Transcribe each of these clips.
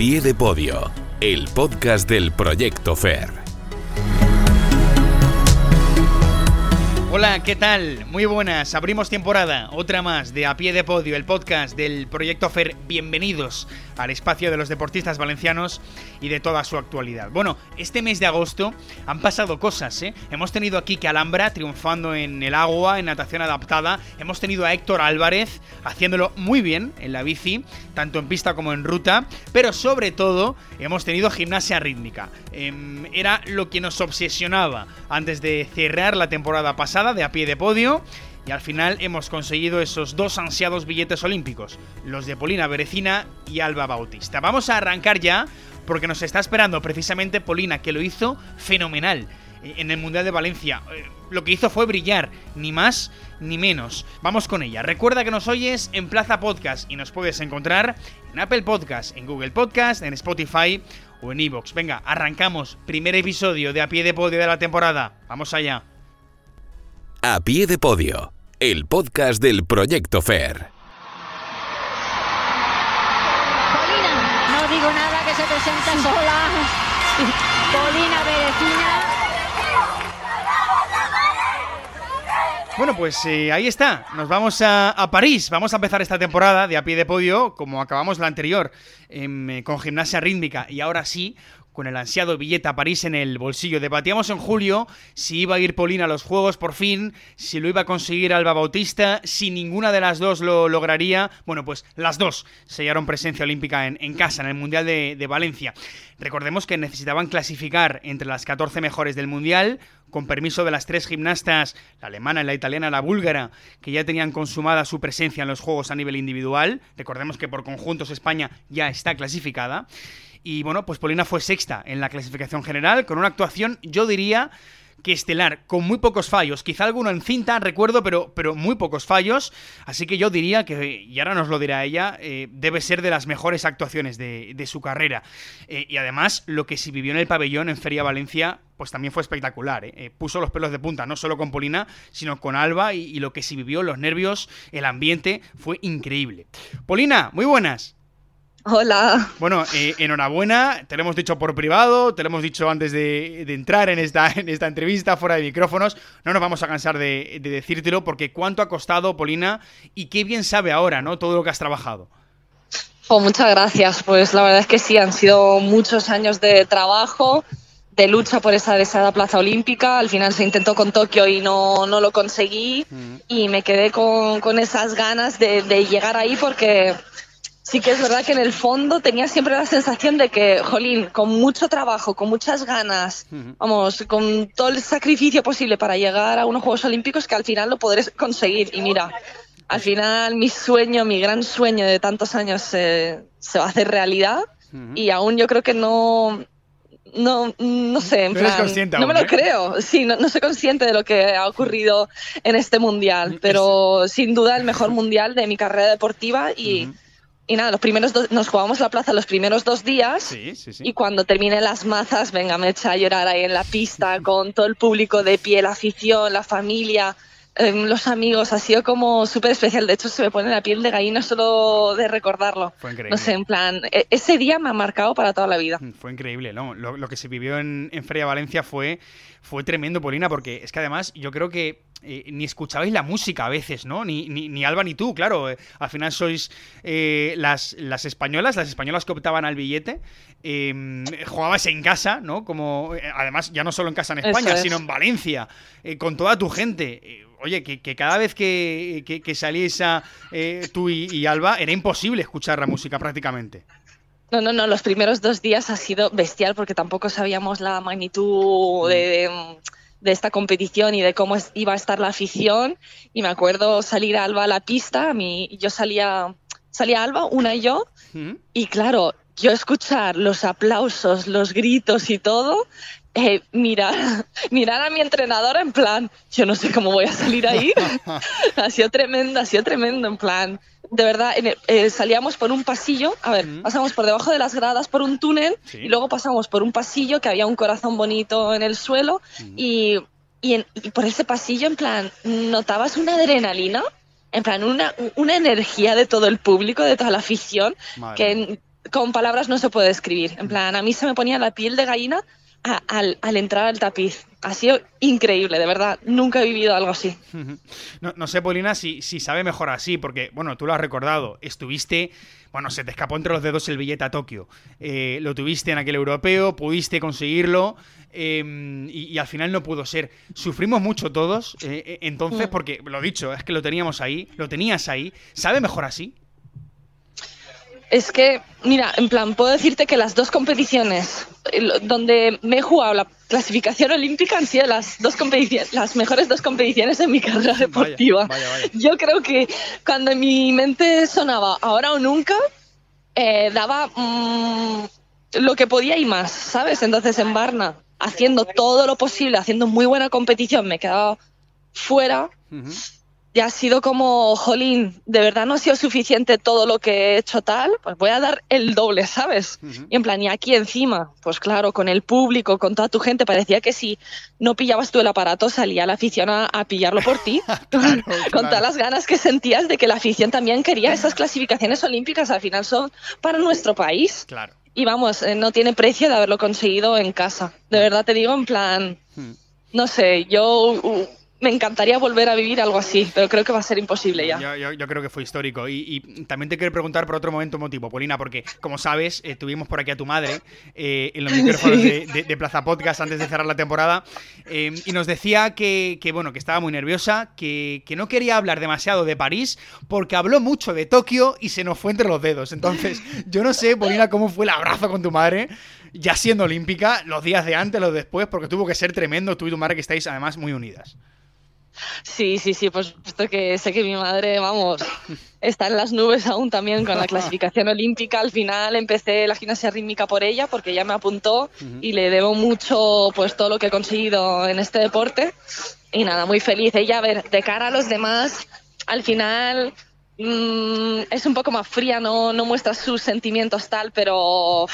pie de podio, el podcast del Proyecto FER. Hola, ¿qué tal? Muy buenas, abrimos temporada, otra más de A Pie de Podio, el podcast del Proyecto FER. Bienvenidos al espacio de los deportistas valencianos y de toda su actualidad. Bueno, este mes de agosto han pasado cosas, ¿eh? Hemos tenido aquí que Alhambra triunfando en el agua, en natación adaptada. Hemos tenido a Héctor Álvarez haciéndolo muy bien en la bici, tanto en pista como en ruta. Pero sobre todo, hemos tenido gimnasia rítmica. Em, era lo que nos obsesionaba antes de cerrar la temporada pasada de a pie de podio y al final hemos conseguido esos dos ansiados billetes olímpicos, los de Polina Berecina y Alba Bautista. Vamos a arrancar ya porque nos está esperando precisamente Polina, que lo hizo fenomenal en el Mundial de Valencia. Eh, lo que hizo fue brillar, ni más ni menos. Vamos con ella. Recuerda que nos oyes en Plaza Podcast y nos puedes encontrar en Apple Podcast, en Google Podcast, en Spotify o en Evox. Venga, arrancamos. Primer episodio de A Pie de Podio de la temporada. Vamos allá. A pie de podio, el podcast del Proyecto FER. Polina, no digo nada que se presenta sola. Polina Berecina. Bueno, pues eh, ahí está. Nos vamos a, a, París. Vamos a empezar esta temporada de a pie de podio, como acabamos la anterior, eh, con gimnasia rítmica. Y ahora sí, con el ansiado billete a París en el bolsillo. Debatíamos en julio si iba a ir Polina a los Juegos por fin, si lo iba a conseguir Alba Bautista, si ninguna de las dos lo lograría. Bueno, pues las dos sellaron presencia olímpica en, casa, en el Mundial de, de Valencia. Recordemos que necesitaban clasificar entre las 14 mejores del Mundial, con permiso de las tres gimnastas, la alemana, la italiana, la búlgara, que ya tenían consumada su presencia en los Juegos a nivel individual. Recordemos que por conjuntos España ya está clasificada. Y bueno, pues Polina fue sexta en la clasificación general, con una actuación, yo diría que estelar, con muy pocos fallos, quizá alguno en cinta, recuerdo, pero, pero muy pocos fallos, así que yo diría que, y ahora nos lo dirá ella, eh, debe ser de las mejores actuaciones de, de su carrera. Eh, y además, lo que se vivió en el pabellón en Feria Valencia, pues también fue espectacular, eh. puso los pelos de punta, no solo con Polina, sino con Alba, y, y lo que se vivió, los nervios, el ambiente, fue increíble. Polina, muy buenas. Hola. Bueno, eh, enhorabuena, te lo hemos dicho por privado, te lo hemos dicho antes de, de entrar en esta, en esta, entrevista fuera de micrófonos, no nos vamos a cansar de, de, decírtelo porque cuánto ha costado, Polina, y qué bien sabe ahora, ¿no? Todo lo que has trabajado. Oh, muchas gracias, pues la verdad es que sí, han sido muchos años de trabajo, de lucha por esa deseada plaza olímpica, al final se intentó con Tokio y no, no lo conseguí, mm. y me quedé con, con esas ganas de, de llegar ahí porque sí que es verdad que en el fondo tenía siempre la sensación de que, jolín, con mucho trabajo, con muchas ganas, vamos, con todo el sacrificio posible para llegar a unos Juegos Olímpicos, que al final lo podré conseguir. Y mira, al final mi sueño, mi gran sueño de tantos años se, se va a hacer realidad y aún yo creo que no... No, no sé, en no plan, no me lo ¿eh? creo. Sí, no, no, soy consciente de lo que ha ocurrido en este mundial, pero sin duda el mejor mundial de mi carrera deportiva y, y nada, los primeros dos, nos jugamos la plaza los primeros dos días sí, sí, sí. y cuando terminen las mazas, venga, me echa a llorar ahí en la pista con todo el público de pie, la afición, la familia, eh, los amigos, ha sido como súper especial. De hecho, se me pone la piel de gallina solo de recordarlo. Fue increíble. No sé, en plan, e ese día me ha marcado para toda la vida. Fue increíble, ¿no? Lo, lo que se vivió en, en Feria Valencia fue, fue tremendo, Polina, porque es que además yo creo que eh, ni escuchabais la música a veces, ¿no? Ni, ni, ni Alba ni tú, claro. Eh, al final sois eh, las, las españolas, las españolas que optaban al billete. Eh, jugabas en casa, ¿no? Como, además, ya no solo en casa en España, es. sino en Valencia, con toda tu gente. Oye, que, que, cada vez que, que, que salís a, tú y, y Alba, era imposible escuchar la música prácticamente. No, no, no, los primeros dos días ha sido bestial porque tampoco sabíamos la magnitud de, de, de esta competición y de cómo iba a estar la afición. Y me acuerdo salir a Alba a la pista, a mí, yo salía, salía Alba, una y yo, y claro, yo escuchar los aplausos, los gritos y todo, eh, mirar, mirar a mi entrenador en plan, yo no sé cómo voy a salir ahí. ha sido tremendo, ha sido tremendo, en plan, de verdad, el, eh, salíamos por un pasillo, a ver, Mm. pasamos por debajo de las gradas por un túnel Sí. y luego pasamos por un pasillo que había un corazón bonito en el suelo Mm. y, y, en- y por ese pasillo, en plan, notabas una adrenalina, en plan, una, una energía de todo el público, de toda la afición, Madre que con palabras no se puede describir. En plan, a mí se me ponía la piel de gallina a- al, al entrar al tapiz. Ha sido increíble, de verdad. Nunca he vivido algo así. No, no sé, Polina, si, si sabe mejor así, porque, bueno, tú lo has recordado, estuviste, bueno, se te escapó entre los dedos el billete a Tokio. Eh, lo tuviste en aquel europeo, pudiste conseguirlo eh, y, y al final no pudo ser. Sufrimos mucho todos, eh, eh, entonces, Mm. porque, lo dicho, es que lo teníamos ahí, lo tenías ahí. ¿Sabe mejor así? Es que, mira, en plan, puedo decirte que las dos competiciones donde me he jugado la clasificación olímpica han sido las dos competiciones, las mejores dos competiciones de mi carrera deportiva. vaya, vaya. Yo creo que cuando en mi mente sonaba ahora o nunca, eh, daba mm, lo que podía y más, ¿sabes? Entonces en Varna, haciendo todo lo posible, haciendo muy buena competición, me he quedado fuera. Y ha sido como, jolín, de verdad no ha sido suficiente todo lo que he hecho tal, pues voy a dar el doble, ¿sabes? Y en plan, y aquí encima, pues claro, con el público, con toda tu gente, parecía que si no pillabas tú el aparato, salía la afición a, a pillarlo por ti, con, Claro, con claro. todas las ganas que sentías de que la afición también quería esas clasificaciones olímpicas, al final son para nuestro país. Claro. Y vamos, eh, no tiene precio de haberlo conseguido en casa. De verdad te digo, en plan, Hmm. no sé, yo uh, me encantaría volver a vivir algo así, pero creo que va a ser imposible ya. Yo, yo- yo creo que fue histórico. Y, y también te quiero preguntar por otro momento motivo, Polina, porque como sabes, eh, tuvimos por aquí a tu madre eh, en los micrófonos de, de- de Plaza Podcast antes de cerrar la temporada. eh, y nos decía que, que, bueno, que estaba muy nerviosa, que, que no quería hablar demasiado de París, porque habló mucho de Tokio y se nos fue entre los dedos. Entonces, yo no sé, Polina, cómo fue el abrazo con tu madre. Ya siendo olímpica, los días de antes, los después, porque tuvo que ser tremendo, tú y tu madre que estáis además muy unidas. Sí, sí, sí, por supuesto que sé que mi madre, vamos, está en las nubes aún también con la clasificación olímpica. Al final empecé la gimnasia rítmica por ella porque ella me apuntó y le debo mucho pues todo lo que he conseguido en este deporte. Y nada, muy feliz. Ella, a ver, de cara a los demás, al final mm, es un poco más fría, no, no muestra sus sentimientos tal, pero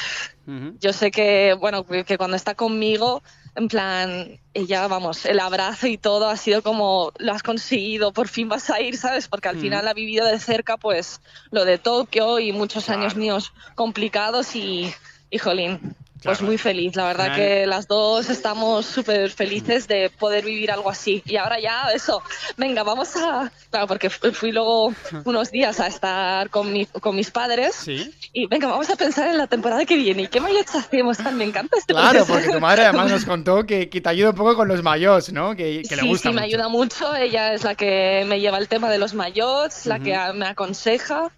yo sé que, bueno, que cuando está conmigo, en plan, ella, vamos, el abrazo y todo ha sido como, lo has conseguido, por fin vas a ir, ¿sabes? Porque al Mm. final ha vivido de cerca, pues, lo de Tokio y muchos años míos complicados y, y jolín, pues muy feliz. La verdad que las dos estamos súper felices de poder vivir algo así. Y ahora ya, eso, venga, vamos a... Claro, porque fu- fui luego unos días a estar con, mi- con mis padres. Sí. Y venga, vamos a pensar en la temporada que viene. ¿Y qué mayots hacemos? Me encanta este Claro, proceso. porque tu madre además nos contó que, que te ayuda un poco con los mayos, ¿no? Que, que le sí, gusta sí, me mucho. ayuda mucho. Ella es la que me lleva el tema de los mayots, la que a- me aconseja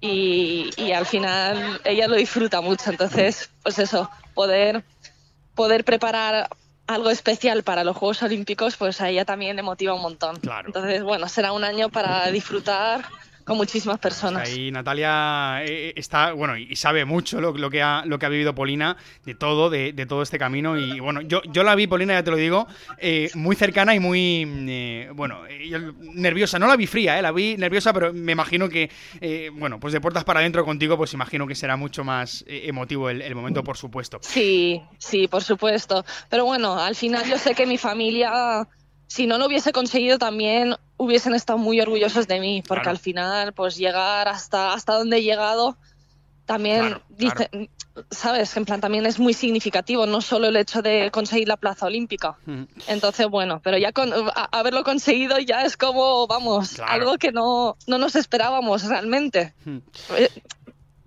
y, y al final ella lo disfruta mucho. Entonces, pues eso, poder, poder preparar algo especial para los Juegos Olímpicos, pues a ella también le motiva un montón. Claro. Entonces, bueno, será un año para disfrutar con muchísimas personas. Ahí Natalia eh, está, bueno, y sabe mucho lo, lo que ha, lo que ha vivido Polina, de todo, de, de todo este camino. Y bueno, yo, yo la vi, Polina, ya te lo digo, eh, muy cercana y muy, eh, bueno, eh, nerviosa. No la vi fría, eh, la vi nerviosa, pero me imagino que, eh, bueno, pues de puertas para adentro contigo, pues imagino que será mucho más eh, emotivo el, el momento, por supuesto. Sí, sí, por supuesto. Pero bueno, al final yo sé que mi familia, si no lo hubiese conseguido, también hubiesen estado muy orgullosos de mí, porque Claro. al final, pues llegar hasta, hasta donde he llegado, también, Claro, dice, sabes, en plan, también es muy significativo, no solo el hecho de conseguir la plaza olímpica. Ujú. Entonces, bueno, pero ya con a- haberlo conseguido ya es como, vamos, algo que no, no nos esperábamos realmente. Ujú. Eh,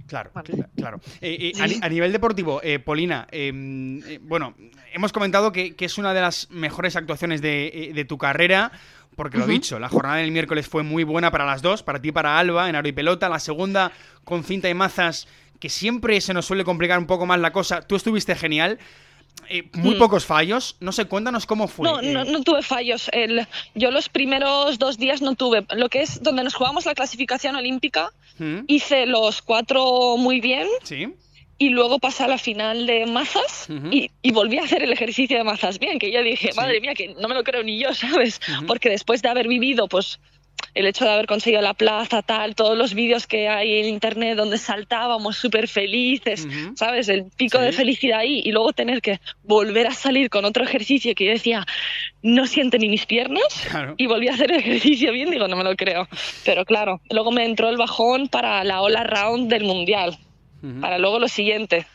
Claro, claro. Eh, eh, a, ni- a nivel deportivo, eh, Polina, bueno, hemos comentado que, que es una de las mejores actuaciones de, de tu carrera, porque lo he Ujú. dicho, la jornada del miércoles fue muy buena para las dos, para ti y para Alba, en aro y pelota, la segunda con cinta y mazas, que siempre se nos suele complicar un poco más la cosa, tú estuviste genial. Eh, muy Mm. pocos fallos. No sé, cuéntanos cómo fue. No, no, eh, no tuve fallos. El, yo los primeros dos días no tuve. Lo que es donde nos jugamos la clasificación olímpica, ¿Mm? hice los cuatro muy bien Sí. Y luego pasé a la final de mazas y, y volví a hacer el ejercicio de mazas bien, que yo dije, Sí. madre mía, que no me lo creo ni yo, ¿sabes? Porque después de haber vivido, pues el hecho de haber conseguido la plaza, tal, todos los vídeos que hay en internet donde saltábamos súper felices. ¿sabes? El pico Sí. de felicidad ahí y luego tener que volver a salir con otro ejercicio que yo decía, no siento ni mis piernas Claro. y volví a hacer el ejercicio bien, digo, no me lo creo. Pero claro, luego me entró el bajón para la ola round del mundial. Para luego lo siguiente.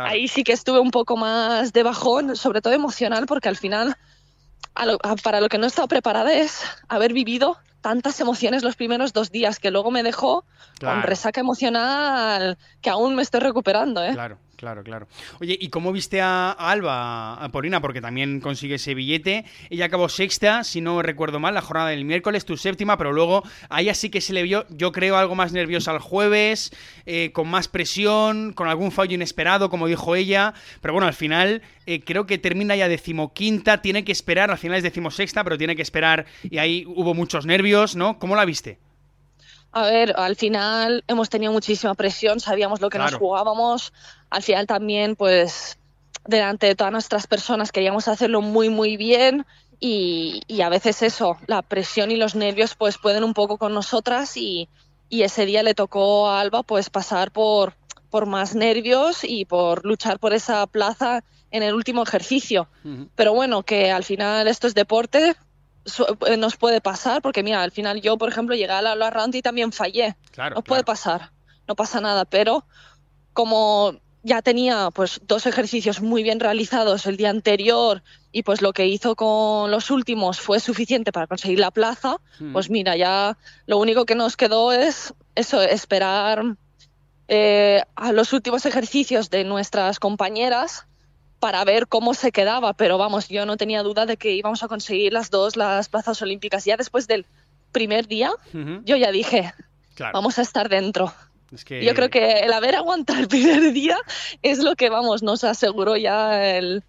Ahí sí que estuve un poco más de bajón, sobre todo emocional, porque al final, para lo que no he estado preparada es haber vivido tantas emociones los primeros dos días que luego me dejó con resaca emocional que aún me estoy recuperando. ¿eh? Claro. Claro, claro. Oye, ¿y cómo viste a, Alba, a Polina? Porque también consigue ese billete. Ella acabó sexta, si no recuerdo mal, la jornada del miércoles, tu séptima, pero luego a ella sí que se le vio, yo creo, algo más nerviosa el jueves, eh, con más presión, con algún fallo inesperado, como dijo ella. Pero bueno, al final eh, creo que termina ya decimoquinta, tiene que esperar, al final es decimosexta, pero tiene que esperar y ahí hubo muchos nervios, ¿no? ¿Cómo la viste? A ver, al final hemos tenido muchísima presión, sabíamos lo que nos jugábamos. Al final también, pues, delante de todas nuestras personas queríamos hacerlo muy, muy bien. Y, a veces eso, la presión y los nervios, pues pueden un poco con nosotras. Y, ese día le tocó a Alba, pues, pasar por, por más nervios y por luchar por esa plaza en el último ejercicio. Pero bueno, que al final esto es deporte, nos puede pasar, porque mira, al final yo, por ejemplo, llegué a la, la round y también fallé. Claro, nos puede pasar, no pasa nada, pero como ya tenía pues dos ejercicios muy bien realizados el día anterior y pues lo que hizo con los últimos fue suficiente para conseguir la plaza, hmm. pues mira, ya lo único que nos quedó es eso, esperar eh, a los últimos ejercicios de nuestras compañeras para ver cómo se quedaba, pero vamos, yo no tenía duda de que íbamos a conseguir las dos las plazas olímpicas. Ya después del primer día, yo ya dije, vamos a estar dentro. Yo creo que el haber aguantado el primer día es lo que, vamos, nos aseguró ya el,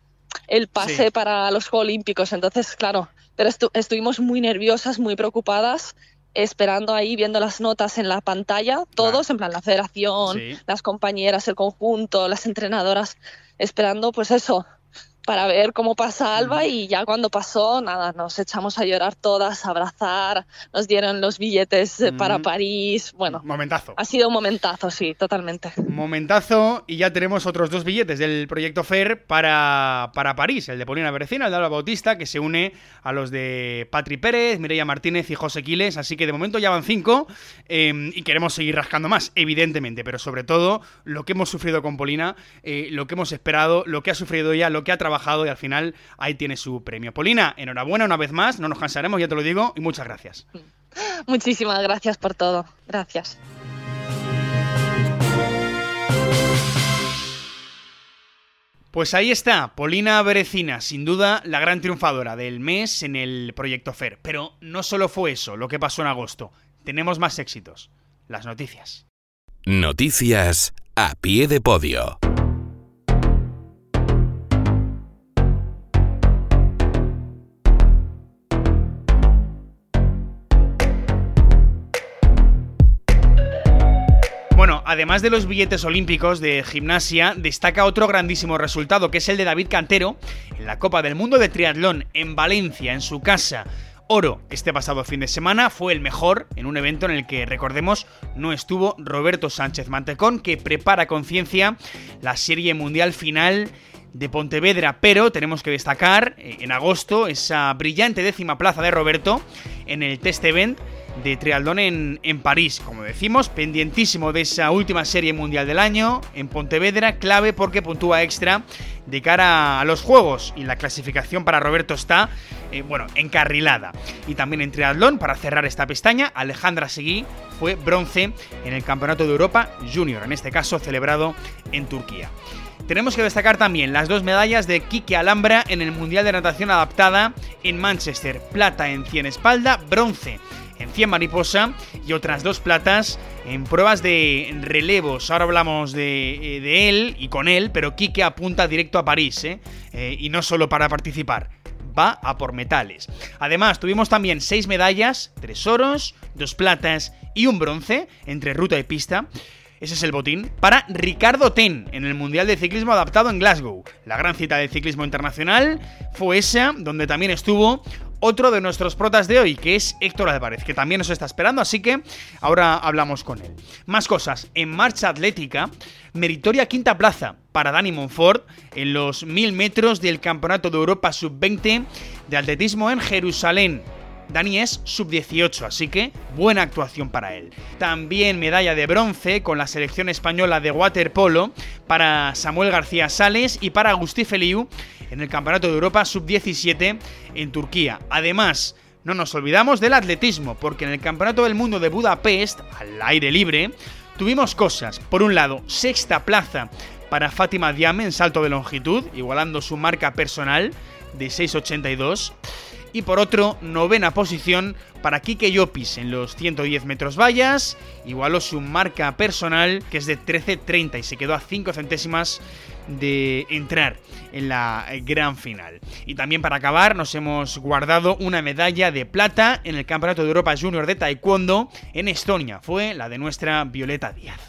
pase para los Juegos Olímpicos. Entonces, claro, pero estuvimos muy nerviosas, muy preocupadas esperando ahí, viendo las notas en la pantalla, todos, en plan la federación, las compañeras, el conjunto, las entrenadoras, esperando pues eso, para ver cómo pasa Alba y ya cuando pasó, nada, nos echamos a llorar todas, a abrazar, nos dieron los billetes eh, para París, bueno. Momentazo. Ha sido un momentazo, sí, totalmente. Momentazo y ya tenemos otros dos billetes del proyecto FAIR para, para París, el de Polina Berecina, el de Alba Bautista, que se une a los de Patri Pérez, Mireia Martínez y José Quiles, así que de momento ya van cinco em, y queremos seguir rascando más, evidentemente, pero sobre todo lo que hemos sufrido con Polina, eh, lo que hemos esperado, lo que ha sufrido ella, lo que ha trabajado y al final ahí tiene su premio. Polina, enhorabuena una vez más, no nos cansaremos, ya te lo digo, y muchas gracias. Muchísimas gracias por todo. Gracias. Pues ahí está, Polina Berecina, sin duda la gran triunfadora del mes en el proyecto FER. Pero no solo fue eso lo que pasó en agosto, tenemos más éxitos. Las noticias. Noticias a pie de podio. Además de los billetes olímpicos de gimnasia, destaca otro grandísimo resultado, que es el de David Cantero en la Copa del Mundo de Triatlón en Valencia, en su casa. Oro este pasado fin de semana fue el mejor en un evento en el que, recordemos, no estuvo Roberto Sánchez Mantecón, que prepara con ciencia la serie mundial final de Pontevedra, pero tenemos que destacar eh, en agosto esa brillante décima plaza de Roberto en el Test Event de triatlón en, en, París. Como decimos, pendientísimo de esa última serie mundial del año en Pontevedra, clave porque puntúa extra de cara a los Juegos y la clasificación para Roberto está, eh, bueno, encarrilada. Y también en triatlón, para cerrar esta pestaña, Alejandra Seguí fue bronce en el Campeonato de Europa Junior, en este caso celebrado en Turquía. Tenemos que destacar también las dos medallas de Kike Alhambra en el Mundial de Natación Adaptada en Manchester, plata en 100 espalda, bronce 100 mariposa y otras dos platas en pruebas de relevos. Ahora hablamos de, eh, él y con él, pero Kike apunta directo a París, ¿eh? Eh, y no solo para participar. Va a por metales. Además, tuvimos también seis medallas, tres oros, dos platas y un bronce entre ruta y pista. Ese es el botín para Ricardo Ten en el Mundial de Ciclismo Adaptado en Glasgow. La gran cita del ciclismo internacional fue esa, donde también estuvo otro de nuestros protas de hoy, que es Héctor Álvarez, que también nos está esperando, así que ahora hablamos con él. Más cosas, en marcha atlética, meritoria quinta plaza para Dani Monfort en los 1000 metros del Campeonato de Europa Sub-20 de atletismo en Jerusalén. Dani es sub-18, así que buena actuación para él. También medalla de bronce con la selección española de waterpolo para Samuel García Sales y para Agustí Feliu en el Campeonato de Europa sub-17 en Turquía. Además, no nos olvidamos del atletismo, porque en el Campeonato del Mundo de Budapest, al aire libre, tuvimos cosas. Por un lado, sexta plaza para Fátima Diame en salto de longitud, igualando su marca personal de 6,82. Y por otro, novena posición para Kike Llopis en los 110 metros vallas, igualó su marca personal que es de 13.30 y se quedó a 5 centésimas de entrar en la gran final. Y también para acabar nos hemos guardado una medalla de plata en el Campeonato de Europa Junior de Taekwondo en Estonia. Fue la de nuestra Violeta Díaz.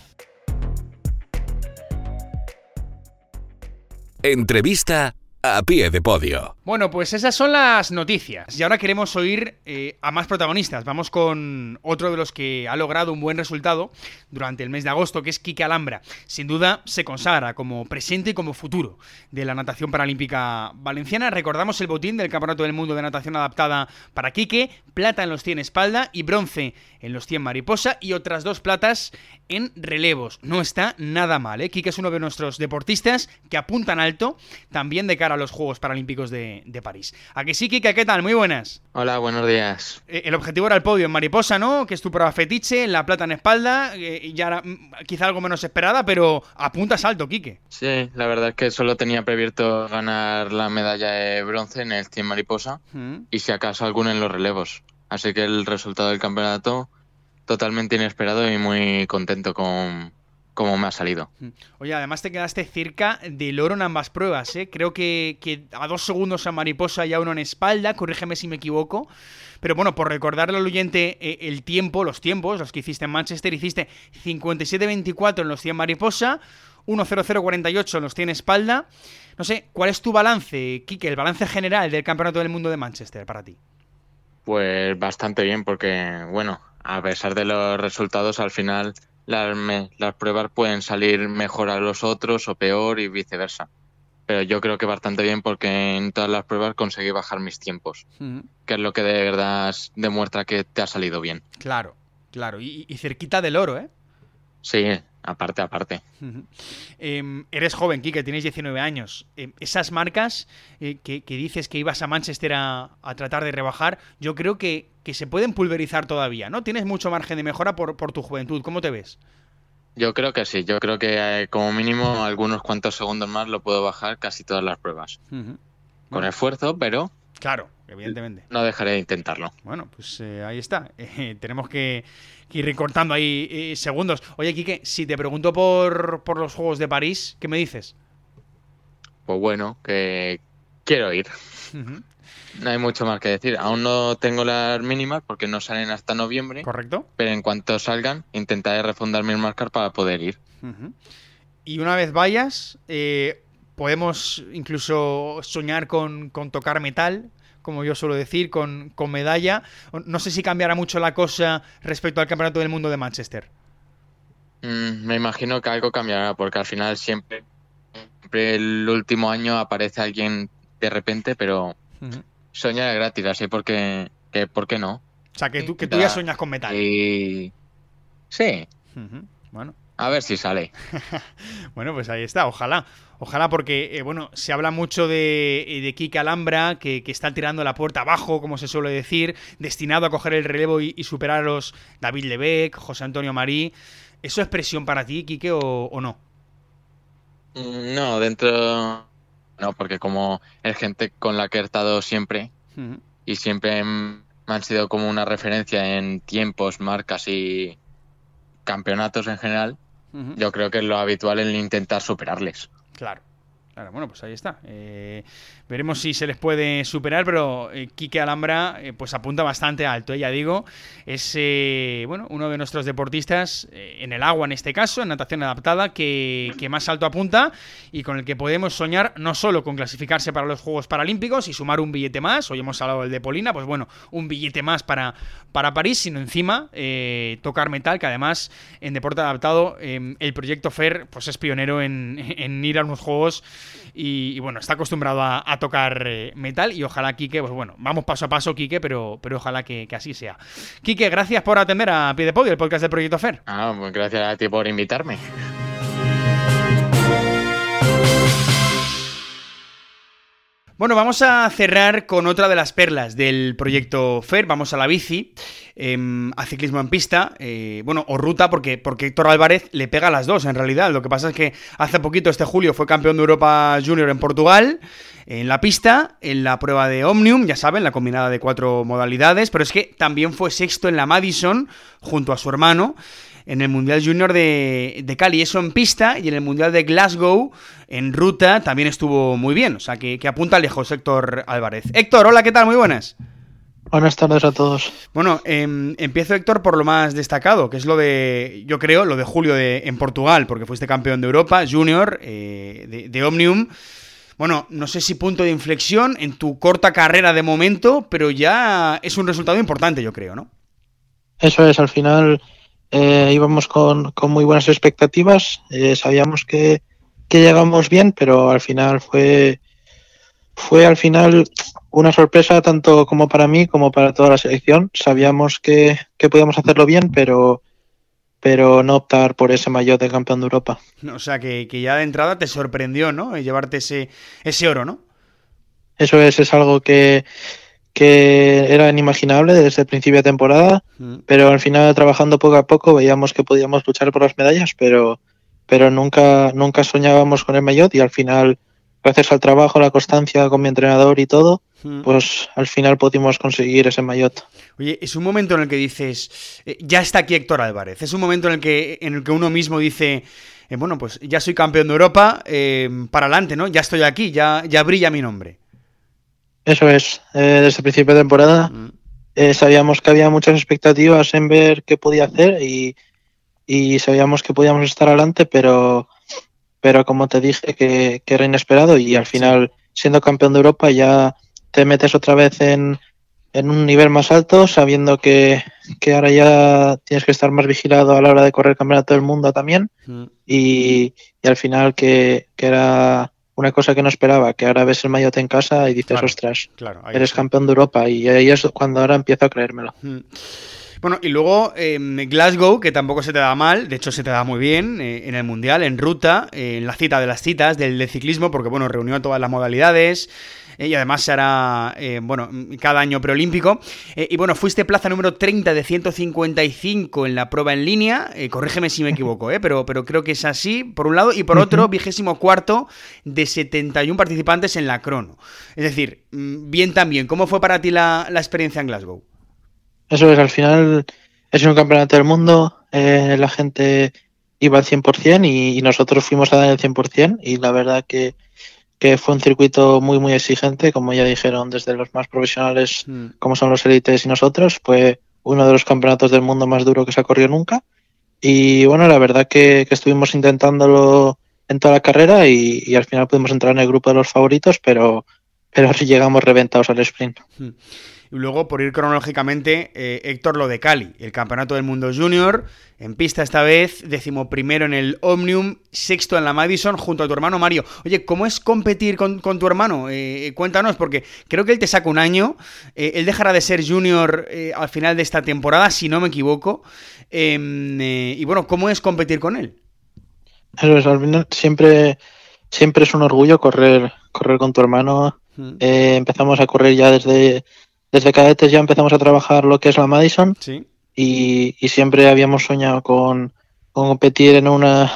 Entrevista a pie de podio. Bueno, pues esas son las noticias. Y ahora queremos oír eh, a más protagonistas. Vamos con otro de los que ha logrado un buen resultado durante el mes de agosto, que es Kike Alhambra. Sin duda se consagra como presente y como futuro de la natación paralímpica valenciana. Recordamos el botín del Campeonato del Mundo de Natación Adaptada para Kike, plata en los 100 espalda y bronce en los 100 mariposa y otras dos platas en relevos. No está nada mal, ¿eh? Kike es uno de nuestros deportistas que apuntan alto, también de cara a los Juegos Paralímpicos de, París. ¿A que sí, Kika? ¿Qué tal? Muy buenas. Hola, buenos días. Eh, el objetivo era el podio en mariposa, ¿no? Que es tu prueba fetiche, la plata en espalda, eh, ya mm, quizá algo menos esperada, pero apuntas alto, Quique. Sí, la verdad es que solo tenía previsto ganar la medalla de bronce en el 100 mariposa y si acaso alguno en los relevos. Así que el resultado del campeonato totalmente inesperado y muy contento con, como me ha salido. Mm. Oye, además te quedaste cerca del oro en ambas pruebas, ¿eh? Creo que, a dos segundos a mariposa y a uno en espalda, corrígeme si me equivoco. Pero bueno, por recordarle al oyente eh, el tiempo, los tiempos, los que hiciste en Manchester, hiciste 57-24 en los 100 mariposa, 1-0-0-48 en los 100 espalda. No sé, ¿cuál es tu balance, Kike, el balance general del Campeonato del Mundo de Manchester para ti? Pues bastante bien, porque, bueno, a pesar de los resultados, al final las, pruebas pueden salir mejor a los otros o peor y viceversa. Pero yo creo que bastante bien porque en todas las pruebas conseguí bajar mis tiempos, que es lo que de verdad demuestra que te ha salido bien. Claro, claro. Y, cerquita del oro, ¿eh? Sí, aparte, aparte. Em, eres joven, Kike, tienes 19 años. Em, esas marcas eh, que, dices que ibas a Manchester a, a, tratar de rebajar, yo creo que que se pueden pulverizar todavía, ¿no? Tienes mucho margen de mejora por, por tu juventud. ¿Cómo te ves? Yo creo que sí. Yo creo que eh, como mínimo algunos cuantos segundos más lo puedo bajar casi todas las pruebas. Con esfuerzo, pero... Claro, evidentemente. No dejaré de intentarlo. Bueno, pues eh, ahí está. Eh, tenemos que, ir recortando ahí segundos. Oye, Quique, si te pregunto por, por los Juegos de París, ¿qué me dices? Pues bueno, que quiero ir. No hay mucho más que decir. Aún no tengo las mínimas porque no salen hasta noviembre. Correcto. Pero en cuanto salgan, intentaré refundar mis marcas para poder ir. Y una vez vayas, eh, podemos incluso soñar con, tocar metal, como yo suelo decir, con, medalla. No sé si cambiará mucho la cosa respecto al Campeonato del Mundo de Manchester. Mm, me imagino que algo cambiará, porque al final siempre, siempre el último año aparece alguien de repente, pero Soñar es gratis, así porque, que, ¿por qué no? O sea, que tú, que tú ya sueñas con metal. Y... Sí. Bueno. A ver si sale. bueno, pues ahí está, ojalá. Ojalá porque, eh, bueno, se habla mucho de, eh, de Kike Alhambra, que, está tirando la puerta abajo, como se suele decir, destinado a coger el relevo y, superar a los David Lebec, José Antonio Marí. ¿Eso es presión para ti, Kike, o, o no? Mm, no, dentro ¿no? Porque como es gente con la que he estado siempre y siempre me han sido como una referencia en tiempos, marcas y campeonatos en general, yo creo que es lo habitual en intentar superarles. Claro. Claro, bueno, pues ahí está. Eh, veremos si se les puede superar, pero eh, Quique Alhambra eh, pues apunta bastante alto, ya digo. Es bueno, uno de nuestros deportistas en el agua en este caso, en natación adaptada, que, más alto apunta y con el que podemos soñar no solo con clasificarse para los Juegos Paralímpicos y sumar un billete más, hoy hemos hablado del de Polina, pues bueno, un billete más para, para París, sino encima tocar metal, que además en deporte adaptado el proyecto FER pues es pionero en, en ir a unos Juegos Y, bueno, está acostumbrado a, tocar eh, metal y ojalá Quique, pues bueno, vamos paso a paso, Quique, pero, pero ojalá que, así sea. Quique, gracias por atender a Pie de Podio, el podcast del Proyecto FER. Ah, pues gracias a ti por invitarme. Bueno, vamos a cerrar con otra de las perlas del proyecto FER. Vamos a la bici, em, a ciclismo en pista, eh, bueno, o ruta, porque, porque Héctor Álvarez le pega a las dos en realidad. Lo que pasa es que hace poquito, este julio, fue campeón de Europa Junior en Portugal, en la pista, en la prueba de Omnium, ya saben, la combinada de cuatro modalidades, pero es que también fue sexto en la Madison junto a su hermano en el Mundial Junior de, de, Cali, eso en pista, y en el Mundial de Glasgow, en ruta, también estuvo muy bien. O sea, que, apunta lejos Héctor Álvarez. Héctor, hola, ¿qué tal? Muy buenas. Buenas tardes a todos. Bueno, em, empiezo Héctor por lo más destacado, que es lo de, yo creo, lo de Julio de, en Portugal, porque fuiste campeón de Europa, Junior, eh, de, Omnium. Bueno, no sé si punto de inflexión en tu corta carrera de momento, pero ya es un resultado importante, yo creo, ¿no? Eso es, al final eh, íbamos con, muy buenas expectativas, eh, sabíamos que, llegamos bien, pero al final fue, fue al final una sorpresa tanto como para mí como para toda la selección. Sabíamos que, podíamos hacerlo bien, pero, pero no optar por ese maillot de campeón de Europa. O sea, que, ya de entrada te sorprendió, ¿no? Llevarte ese, ese oro, ¿no? Eso es, es algo que, que era inimaginable desde el principio de temporada, mm. pero al final trabajando poco a poco veíamos que podíamos luchar por las medallas, pero, pero nunca, nunca soñábamos con el maillot y al final, gracias al trabajo, la constancia con mi entrenador y todo, mm. pues al final pudimos conseguir ese maillot. Oye, es un momento en el que dices, eh, ya está aquí Héctor Álvarez, es un momento en el que, en el que uno mismo dice, eh, bueno, pues ya soy campeón de Europa, eh, para adelante, ¿no? Ya estoy aquí, ya, ya brilla mi nombre. Eso es, eh, desde el principio de temporada mm. eh, sabíamos que había muchas expectativas en ver qué podía hacer y, sabíamos que podíamos estar adelante, pero, pero como te dije que, era inesperado y al final siendo campeón de Europa ya te metes otra vez en, en un nivel más alto, sabiendo que, que, ahora ya tienes que estar más vigilado a la hora de correr el campeonato del mundo también mm. y, y, al final que, que era una cosa que no esperaba, que ahora ves el maillot en casa y dices, ostras, eres campeón de Europa y ahí es cuando ahora empiezo a creérmelo. Hmm. Bueno, y luego em, Glasgow, que tampoco se te da mal, de hecho se te da muy bien eh, en el Mundial, en ruta, en la cita de las citas del, ciclismo, porque bueno, reunió todas las modalidades, eh, y además se hará, eh, bueno, cada año preolímpico. Eh, y bueno, fuiste plaza número 30 de 155 en la prueba en línea, corrígeme si me equivoco, pero, pero creo que es así, por un lado, y por otro, vigésimo cuarto de 71 participantes en la crono. Es decir, mm, bien también, ¿cómo fue para ti la, experiencia en Glasgow? Eso es, al final es un campeonato del mundo, la gente iba al 100% y, y nosotros fuimos a dar el 100% y la verdad que que fue un circuito muy, muy exigente, como ya dijeron, desde los más profesionales, mm. como son los élites y nosotros, fue uno de los campeonatos del mundo más duro que se ha corrido nunca. Y bueno, la verdad que, estuvimos intentándolo en toda la carrera y, al final pudimos entrar en el grupo de los favoritos, pero, pero llegamos reventados al sprint. Mm. Y luego, por ir cronológicamente, eh, Héctor, lo de Cali, el Campeonato del Mundo Junior, en pista esta vez, primero en el Omnium, sexto en la Madison, junto a tu hermano Mario. Oye, ¿cómo es competir con, tu hermano? Eh, cuéntanos, porque creo que él te saca un año, eh, él dejará de ser junior al final de esta temporada, si no me equivoco. Em, y bueno, ¿cómo es competir con él? Eso es, al final siempre, siempre es un orgullo correr, correr con tu hermano. empezamos a correr ya desde desde cadetes ya empezamos a trabajar lo que es la Madison y, siempre habíamos soñado con, competir en una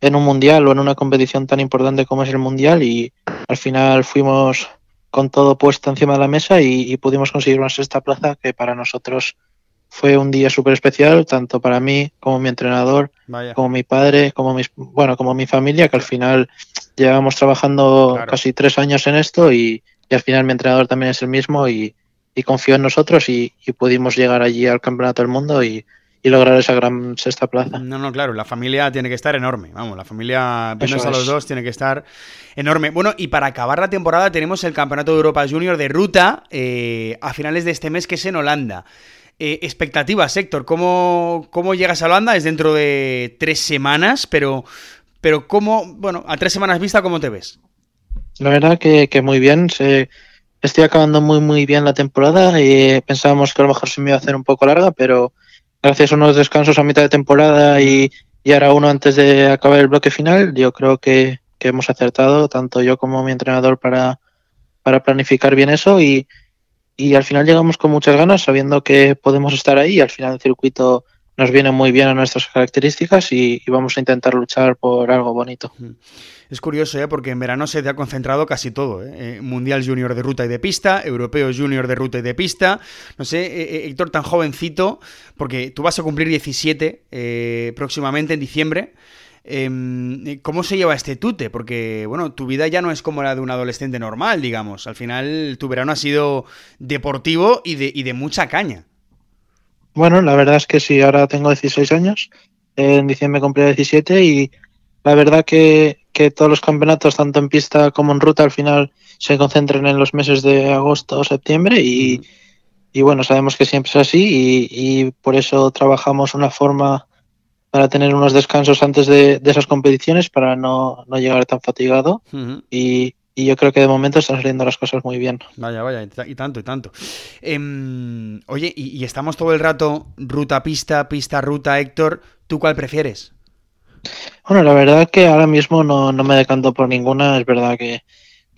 en un mundial o en una competición tan importante como es el mundial y al final fuimos con todo puesto encima de la mesa y, pudimos conseguir una sexta plaza que para nosotros fue un día súper especial tanto para mí como mi entrenador como mi padre como mis bueno como mi familia que al final llevamos trabajando casi tres años en esto y, y al final mi entrenador también es el mismo y, confió en nosotros y, pudimos llegar allí al Campeonato del Mundo y, lograr esa gran sexta plaza. No, no, claro, la familia tiene que estar enorme, vamos, la familia, viendo a los dos, tiene que estar enorme. Bueno, y para acabar la temporada tenemos el Campeonato de Europa Junior de ruta eh, a finales de este mes, que es en Holanda. Eh, expectativas, Héctor, ¿cómo, ¿cómo llegas a Holanda? Es dentro de tres semanas, pero pero ¿cómo, bueno, a tres semanas vista, cómo te ves? La verdad que, muy bien. Se, estoy acabando muy, muy bien la temporada y pensábamos que a lo mejor se me iba a hacer un poco larga, pero gracias a unos descansos a mitad de temporada y, y ahora uno antes de acabar el bloque final, yo creo que, que hemos acertado, tanto yo como mi entrenador, para, para planificar bien eso y, y al final llegamos con muchas ganas, sabiendo que podemos estar ahí y al final el circuito nos viene muy bien a nuestras características y, vamos a intentar luchar por algo bonito. Es curioso, ¿eh? porque en verano se te ha concentrado casi todo. ¿eh? eh Mundial Junior de ruta y de pista, Europeo Junior de ruta y de pista. No sé, eh, eh, Héctor, tan jovencito, porque tú vas a cumplir 17 próximamente en diciembre. Em, ¿Cómo se lleva este tute? Porque, bueno, tu vida ya no es como la de un adolescente normal, digamos. Al final, tu verano ha sido deportivo y de, y de mucha caña. Bueno, la verdad es que sí, ahora tengo 16 años. En diciembre cumplí 17 y la verdad que, que todos los campeonatos, tanto en pista como en ruta, al final se concentran en los meses de agosto o septiembre y, y bueno, sabemos que siempre es así y, y por eso trabajamos una forma para tener unos descansos antes de, esas competiciones para no, llegar tan fatigado y, yo creo que de momento están saliendo las cosas muy bien. Vaya, vaya, y tanto, y tanto. Em, oye, y, estamos todo el rato ruta-pista, pista-ruta, Héctor, ¿tú cuál prefieres? Bueno, la verdad que ahora mismo no, me decanto por ninguna, es verdad que,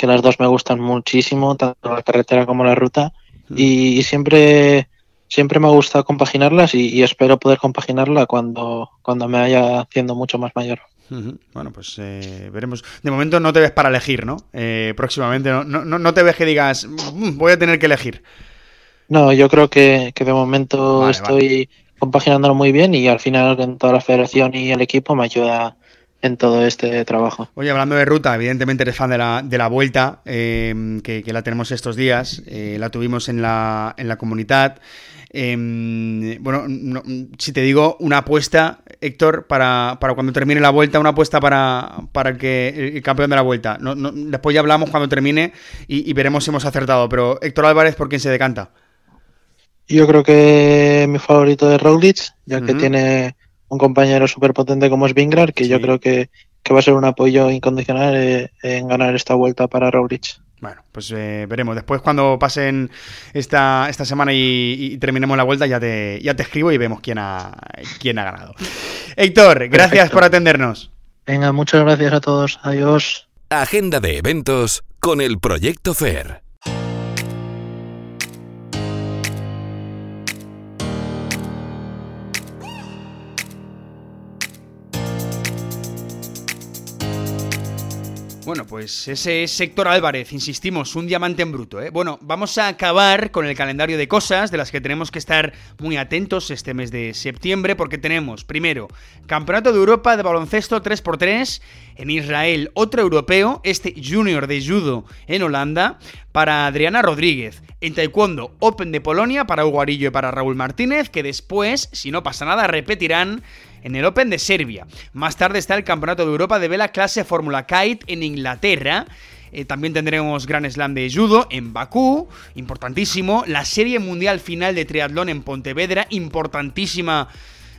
las dos me gustan muchísimo, tanto la carretera como la ruta, y siempre siempre me gusta compaginarlas y, espero poder compaginarla cuando, cuando me vaya haciendo mucho más mayor. Bueno, pues eh, veremos. De momento no te ves para elegir, ¿no? Eh, próximamente no, no, no, te ves que digas, mm, voy a tener que elegir. No, yo creo que, de momento estoy compaginándolo muy bien y al final con toda la federación y el equipo me ayuda en todo este trabajo. Oye, hablando de ruta, evidentemente eres fan de la, de la vuelta, eh, que, que, la tenemos estos días, la tuvimos en la, en la comunidad. Em, bueno, si te digo una apuesta, Héctor, para, cuando termine la vuelta, una apuesta para, para el, que, el campeón de la vuelta. después ya hablamos cuando termine y, veremos si hemos acertado. Pero Héctor Álvarez, ¿por quién se decanta? Yo creo que mi favorito es Roglic, ya que tiene un compañero súper potente como es Vingrar, que yo creo que, va a ser un apoyo incondicional eh, en ganar esta vuelta para Roglic. Bueno, pues eh, veremos. Después cuando pasen esta, esta semana y, terminemos la vuelta ya te, ya te escribo y vemos quién ha, quién ha ganado. Héctor, gracias por atendernos. Venga, muchas gracias a todos. Adiós. Agenda de eventos con el Proyecto FAIR. Bueno, pues ese es Héctor Álvarez, insistimos, un diamante en bruto. ¿eh? Bueno, vamos a acabar con el calendario de cosas de las que tenemos que estar muy atentos este mes de septiembre, porque tenemos, primero, Campeonato de Europa de baloncesto 3x3 en Israel, otro europeo, este Junior de Judo en Holanda, para Adriana Rodríguez. En Taekwondo, Open de Polonia para Hugo Arillo y para Raúl Martínez, que después, si no pasa nada, repetirán en el Open de Serbia. Más tarde está el Campeonato de Europa de vela clase Fórmula Kite en Inglaterra. Eh, también tendremos Gran Slam de Judo en Bakú, importantísimo. La Serie Mundial Final de Triatlón en Pontevedra, importantísima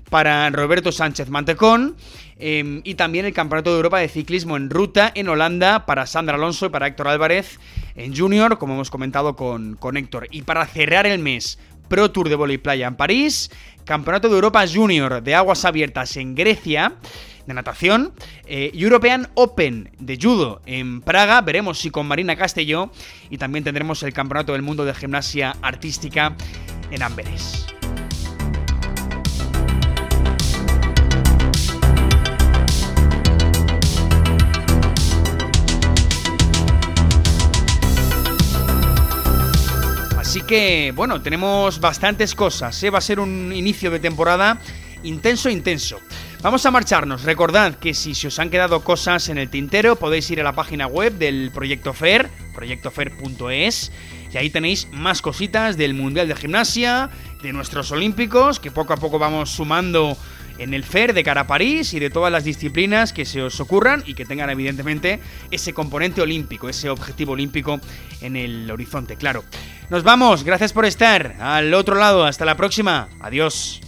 para Roberto Sánchez Mantecón. Em, y también el Campeonato de Europa de Ciclismo en Ruta en Holanda para Sandra Alonso y para Héctor Álvarez en Junior, como hemos comentado con, con Héctor. Y para cerrar el mes, Pro Tour de Voley Playa en París, Campeonato de Europa Junior de Aguas Abiertas en Grecia, de natación, eh, European Open de judo en Praga, veremos si con Marina Castelló, y también tendremos el Campeonato del Mundo de Gimnasia Artística en Amberes. Que, bueno, tenemos bastantes cosas. ¿eh? Va a ser un inicio de temporada intenso, intenso. Vamos a marcharnos. Recordad que si se os han quedado cosas en el tintero, podéis ir a la página web del Proyecto FER, proyectofer.es, y ahí tenéis más cositas del Mundial de Gimnasia, de nuestros Olímpicos, que poco a poco vamos sumando en el FER de cara a París y de todas las disciplinas que se os ocurran y que tengan evidentemente ese componente olímpico, ese objetivo olímpico en el horizonte, claro. Nos vamos, gracias por estar al otro lado, hasta la próxima, adiós.